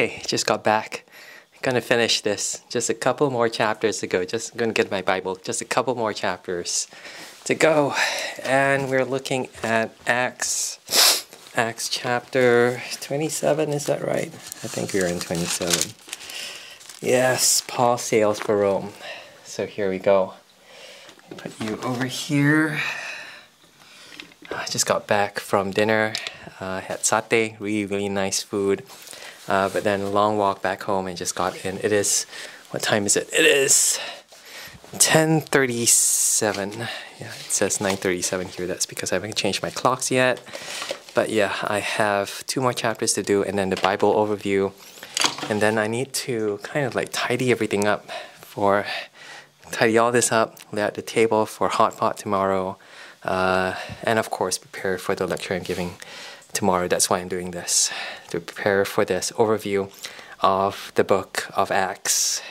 Okay, just got back. gonna finish this. Just a couple more chapters to go. Just gonna get my Bible. Just a couple more chapters to go. And we're looking at Acts. Acts chapter 27, is that right? I think we're in 27. Yes, Paul sails for Rome. So here we go. Put you over here. I just got back from dinner. Uh, had satay, really, really nice food. Uh, but then long walk back home and just got in. It is, what time is it? It is 10:37. Yeah, it says 9:37 here. That's because I haven't changed my clocks yet. But yeah, I have two more chapters to do, and then the Bible overview, and then I need to kind of like tidy everything up for tidy all this up, lay out the table for hot pot tomorrow, uh, and of course prepare for the lecture I'm giving tomorrow. That's why I'm doing this, to prepare for this overview of the book of Acts,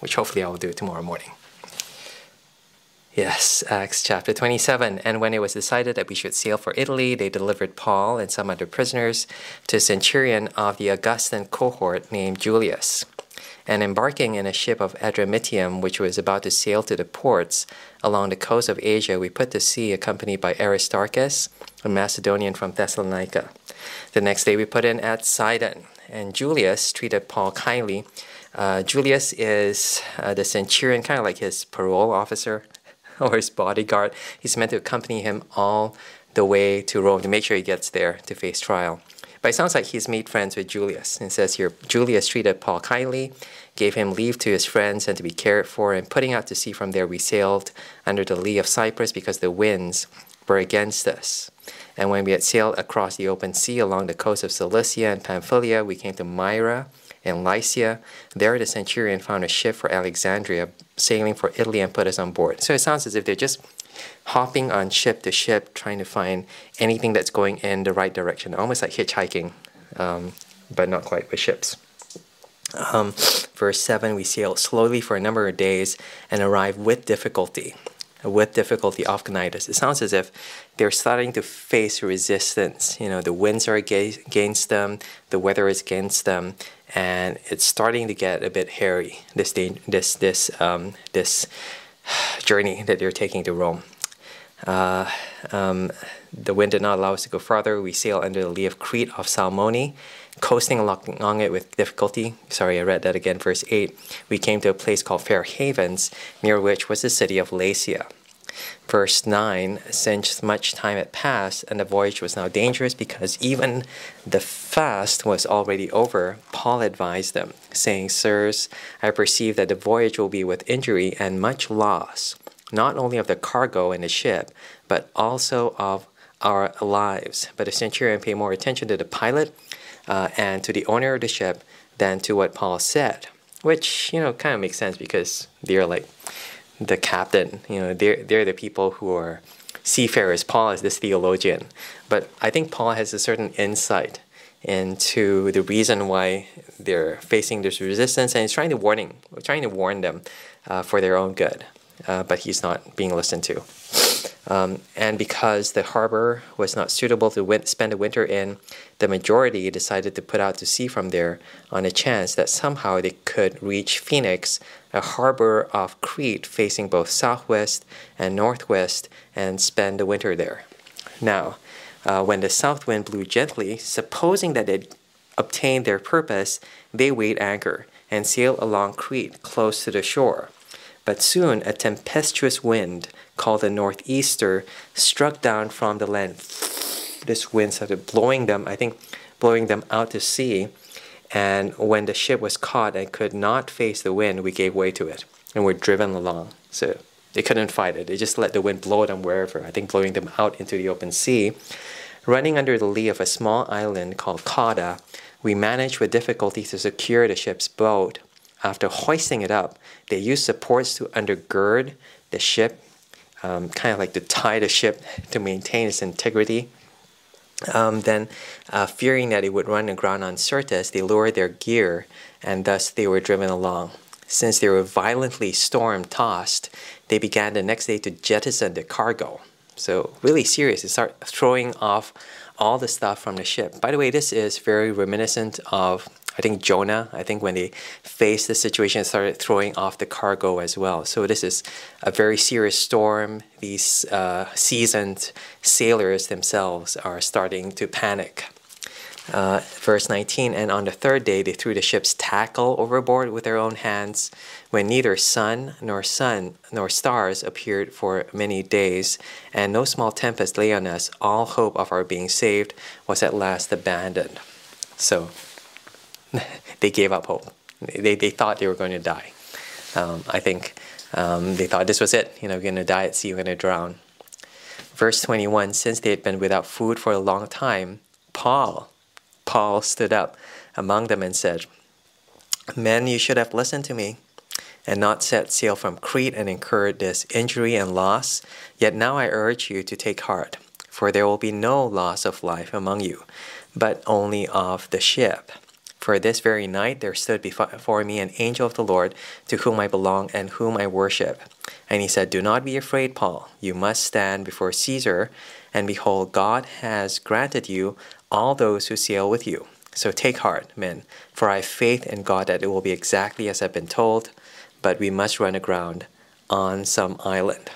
which hopefully I will do tomorrow morning. Yes, Acts chapter 27. And when it was decided that we should sail for Italy, they delivered Paul and some other prisoners to a centurion of the Augustan cohort named Julius. And embarking in a ship of Adramyttium, which was about to sail to the ports along the coast of Asia, we put to sea accompanied by Aristarchus, a Macedonian from Thessalonica. The next day we put in at Sidon, and Julius treated Paul kindly. Uh, Julius is uh, the centurion, kind of like his parole officer or his bodyguard. He's meant to accompany him all the way to Rome to make sure he gets there to face trial. But it sounds like he's made friends with Julius. It says here Julius treated Paul kindly, gave him leave to his friends and to be cared for, and putting out to sea from there, we sailed under the lee of Cyprus because the winds were against us. And when we had sailed across the open sea along the coast of Cilicia and Pamphylia, we came to Myra and Lycia. There, the centurion found a ship for Alexandria, sailing for Italy, and put us on board. So it sounds as if they're just hopping on ship to ship, trying to find anything that's going in the right direction, almost like hitchhiking, um, but not quite with ships. Um, verse 7 We sailed slowly for a number of days and arrived with difficulty with difficulty off Cnidus. It sounds as if they're starting to face resistance. You know, the winds are against them, the weather is against them, and it's starting to get a bit hairy. This this this um, this journey that they're taking to Rome. Uh, um, the wind did not allow us to go farther. We sailed under the lee of Crete off Salmone, coasting along it with difficulty. Sorry, I read that again, verse 8. We came to a place called Fair Havens, near which was the city of Lasea. Verse 9 Since much time had passed and the voyage was now dangerous because even the fast was already over, Paul advised them, saying, Sirs, I perceive that the voyage will be with injury and much loss, not only of the cargo and the ship, but also of our lives. But the centurion paid more attention to the pilot uh, and to the owner of the ship than to what Paul said, which, you know, kind of makes sense because they're like the captain, you know, they're, they're the people who are seafarers. Paul is this theologian. But I think Paul has a certain insight into the reason why they're facing this resistance, and he's trying to warning, trying to warn them uh, for their own good. Uh, but he's not being listened to. Um, and because the harbor was not suitable to win- spend the winter in, the majority decided to put out to sea from there on a chance that somehow they could reach Phoenix, a harbor of Crete facing both southwest and northwest, and spend the winter there. Now, uh, when the south wind blew gently, supposing that it obtained their purpose, they weighed anchor and sailed along Crete close to the shore. But soon a tempestuous wind called the northeaster struck down from the land. This wind started blowing them, I think, blowing them out to sea. And when the ship was caught and could not face the wind, we gave way to it and were driven along. So they couldn't fight it. They just let the wind blow them wherever, I think blowing them out into the open sea. Running under the lee of a small island called Cauda, we managed with difficulty to secure the ship's boat. After hoisting it up, they used supports to undergird the ship um, kind of like to tie the ship to maintain its integrity. Um, then, uh, fearing that it would run aground on Syrtis, they lowered their gear, and thus they were driven along. Since they were violently storm tossed, they began the next day to jettison the cargo. So, really serious. They start throwing off all the stuff from the ship. By the way, this is very reminiscent of I think Jonah, I think when they faced the situation, started throwing off the cargo as well. So this is a very serious storm. These uh, seasoned sailors themselves are starting to panic. Uh, verse 19, and on the third day they threw the ship's tackle overboard with their own hands, when neither sun nor sun nor stars appeared for many days, and no small tempest lay on us. All hope of our being saved was at last abandoned. So they gave up hope. They, they thought they were going to die. Um, I think um, they thought this was it. You know, going to die at sea, going to drown. Verse 21 Since they had been without food for a long time, Paul, Paul stood up among them and said, Men, you should have listened to me and not set sail from Crete and incurred this injury and loss. Yet now I urge you to take heart, for there will be no loss of life among you, but only of the ship. For this very night there stood before me an angel of the Lord, to whom I belong and whom I worship. And he said, Do not be afraid, Paul. You must stand before Caesar, and behold, God has granted you all those who sail with you. So take heart, men, for I have faith in God that it will be exactly as I've been told, but we must run aground on some island.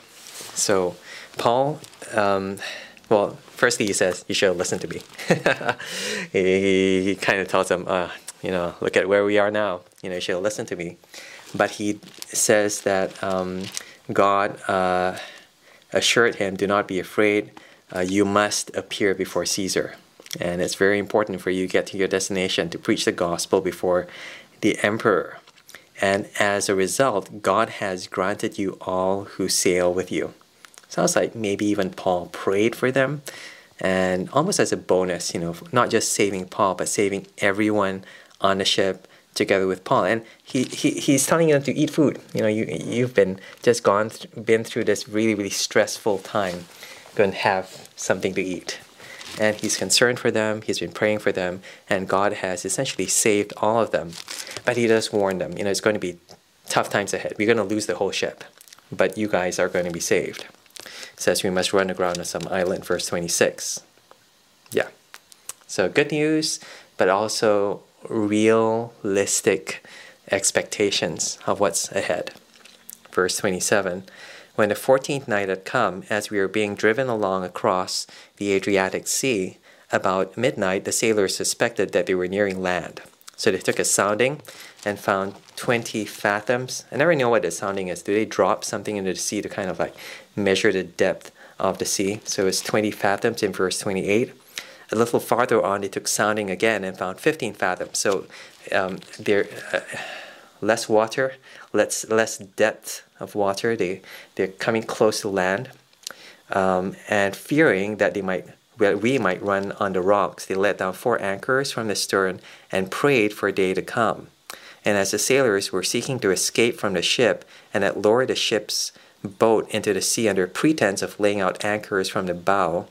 So, Paul, um, well, firstly, he says, You should listen to me. he, he, kind of tells them, uh, You know, look at where we are now. You know, you should listen to me. But he says that um, God uh, assured him, Do not be afraid. Uh, you must appear before Caesar. And it's very important for you to get to your destination to preach the gospel before the emperor. And as a result, God has granted you all who sail with you. Sounds like maybe even Paul prayed for them, and almost as a bonus, you know, not just saving Paul, but saving everyone on the ship together with Paul. And he, he he's telling them to eat food. You know, you you've been just gone th- been through this really really stressful time. Go and have something to eat and he's concerned for them, he's been praying for them, and God has essentially saved all of them. But he does warn them, you know, it's going to be tough times ahead. We're going to lose the whole ship, but you guys are going to be saved. Says we must run aground on some island, verse 26. Yeah. So good news, but also realistic expectations of what's ahead. Verse 27 when the fourteenth night had come, as we were being driven along across the Adriatic Sea, about midnight the sailors suspected that they were nearing land. So they took a sounding and found 20 fathoms. I never know what a sounding is. Do they drop something into the sea to kind of like measure the depth of the sea? So it's 20 fathoms in verse 28. A little farther on, they took sounding again and found 15 fathoms. So um, there, uh, less water, less less depth of water. They they're coming close to land, um, and fearing that they might well, we might run on the rocks, they let down four anchors from the stern and prayed for a day to come. And as the sailors were seeking to escape from the ship and had lowered the ship's boat into the sea under pretense of laying out anchors from the bow,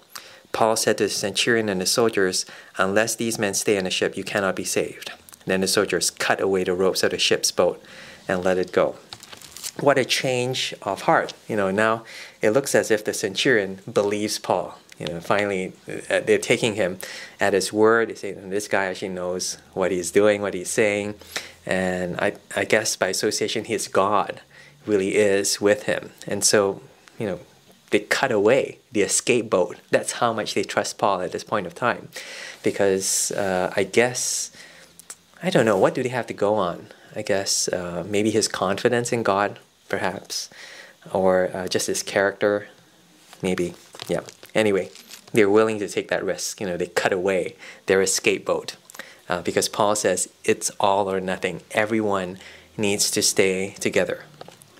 Paul said to the centurion and the soldiers, Unless these men stay in the ship, you cannot be saved. Then the soldiers cut away the ropes of the ship's boat and let it go. What a change of heart. You know, now it looks as if the centurion believes Paul. You know, finally uh, they're taking him at his word. They say, this guy actually knows what he's doing, what he's saying. And I, I guess by association, he's God really is with him. And so, you know, they cut away the escape boat. That's how much they trust Paul at this point of time. Because uh, I guess I don't know. What do they have to go on? I guess uh, maybe his confidence in God, perhaps, or uh, just his character, maybe. Yeah. Anyway, they're willing to take that risk. You know, they cut away their escape boat uh, because Paul says it's all or nothing. Everyone needs to stay together.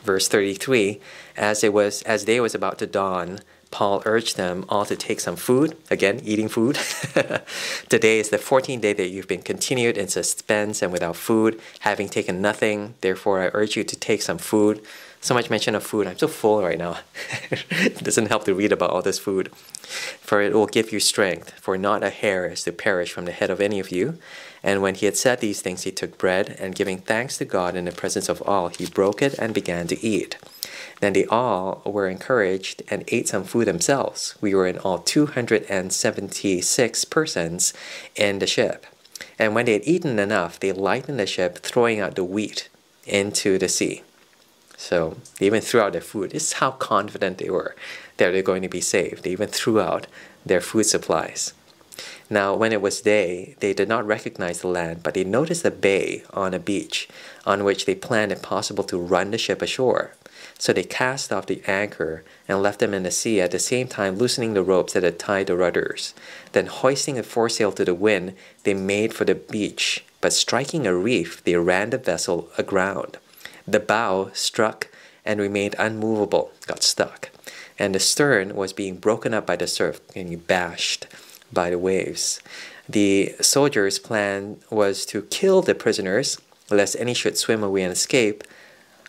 Verse 33 As it was as day was about to dawn, Paul urged them all to take some food. Again, eating food. Today is the 14th day that you've been continued in suspense and without food, having taken nothing. Therefore, I urge you to take some food. So much mention of food. I'm so full right now. it doesn't help to read about all this food. For it will give you strength, for not a hair is to perish from the head of any of you. And when he had said these things, he took bread, and giving thanks to God in the presence of all, he broke it and began to eat. Then they all were encouraged and ate some food themselves. We were in all 276 persons in the ship. And when they had eaten enough, they lightened the ship, throwing out the wheat into the sea. So they even threw out their food. This is how confident they were that they're going to be saved. They even threw out their food supplies. Now, when it was day, they did not recognize the land, but they noticed a bay on a beach on which they planned, if possible, to run the ship ashore. So they cast off the anchor and left them in the sea, at the same time loosening the ropes that had tied the rudders. Then, hoisting the foresail to the wind, they made for the beach, but striking a reef, they ran the vessel aground. The bow struck and remained unmovable, got stuck, and the stern was being broken up by the surf, getting bashed by the waves. The soldiers' plan was to kill the prisoners, lest any should swim away and escape.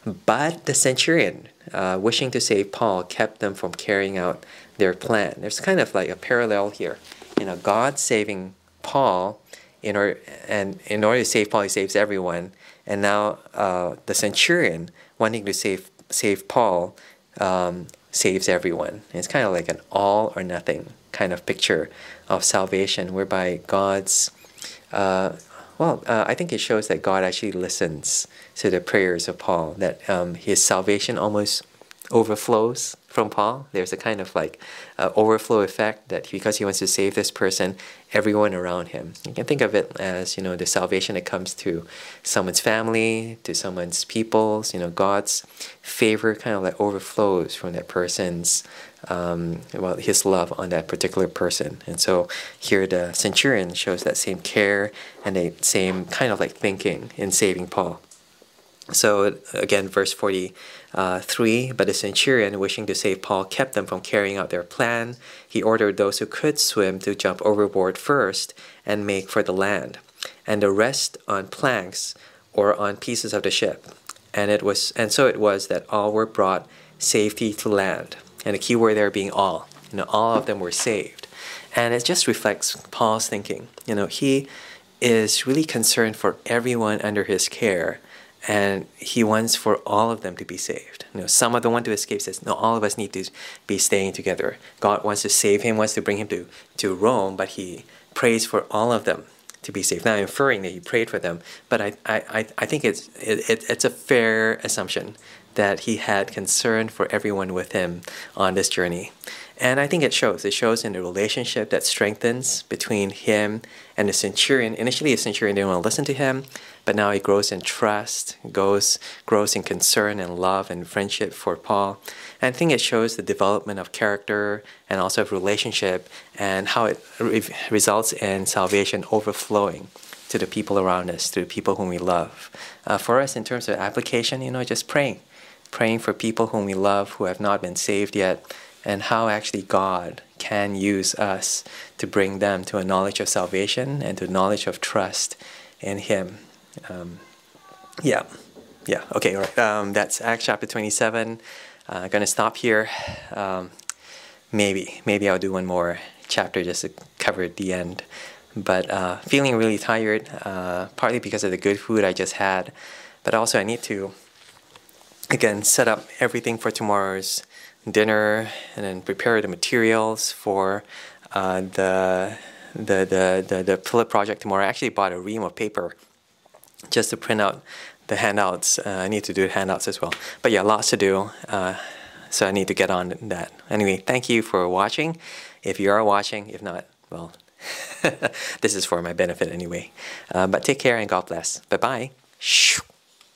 But the centurion, uh, wishing to save Paul, kept them from carrying out their plan. There's kind of like a parallel here. You know, God saving Paul, in order, and in order to save Paul, he saves everyone. And now uh, the centurion, wanting to save save Paul, um, saves everyone. It's kind of like an all or nothing kind of picture of salvation, whereby God's uh, well, uh, I think it shows that God actually listens to the prayers of Paul, that um, his salvation almost overflows from Paul. There's a kind of like uh, overflow effect that because he wants to save this person, everyone around him. You can think of it as, you know, the salvation that comes to someone's family, to someone's peoples, you know, God's favor kind of like overflows from that person's um, well, his love on that particular person. And so here the centurion shows that same care and the same kind of like thinking in saving Paul. So again, verse 43 But the centurion, wishing to save Paul, kept them from carrying out their plan. He ordered those who could swim to jump overboard first and make for the land, and the rest on planks or on pieces of the ship. And it was and so it was that all were brought safety to land and the key word there being all. You know, all of them were saved. And it just reflects Paul's thinking. You know, he is really concerned for everyone under his care, and he wants for all of them to be saved. You know, some of them want to escape, says, no, all of us need to be staying together. God wants to save him, wants to bring him to, to Rome, but he prays for all of them to be saved. Now, I'm inferring that he prayed for them, but I, I, I think it's, it, it's a fair assumption that he had concern for everyone with him on this journey. And I think it shows. It shows in the relationship that strengthens between him and the centurion. Initially, the centurion didn't want to listen to him, but now he grows in trust, goes, grows in concern and love and friendship for Paul. And I think it shows the development of character and also of relationship and how it re- results in salvation overflowing to the people around us, to the people whom we love. Uh, for us, in terms of application, you know, just praying praying for people whom we love who have not been saved yet, and how actually God can use us to bring them to a knowledge of salvation and to knowledge of trust in Him. Um, yeah, yeah, okay, all right. Um, that's Acts chapter 27. I'm uh, going to stop here. Um, maybe, maybe I'll do one more chapter just to cover the end. But uh, feeling really tired, uh, partly because of the good food I just had, but also I need to again set up everything for tomorrow's dinner and then prepare the materials for uh, the, the, the, the, the pillar project tomorrow. I actually bought a ream of paper just to print out the handouts. Uh, I need to do handouts as well. But yeah, lots to do. Uh, so I need to get on that. Anyway, thank you for watching. If you are watching, if not, well, this is for my benefit anyway. Uh, but take care and God bless. Bye bye.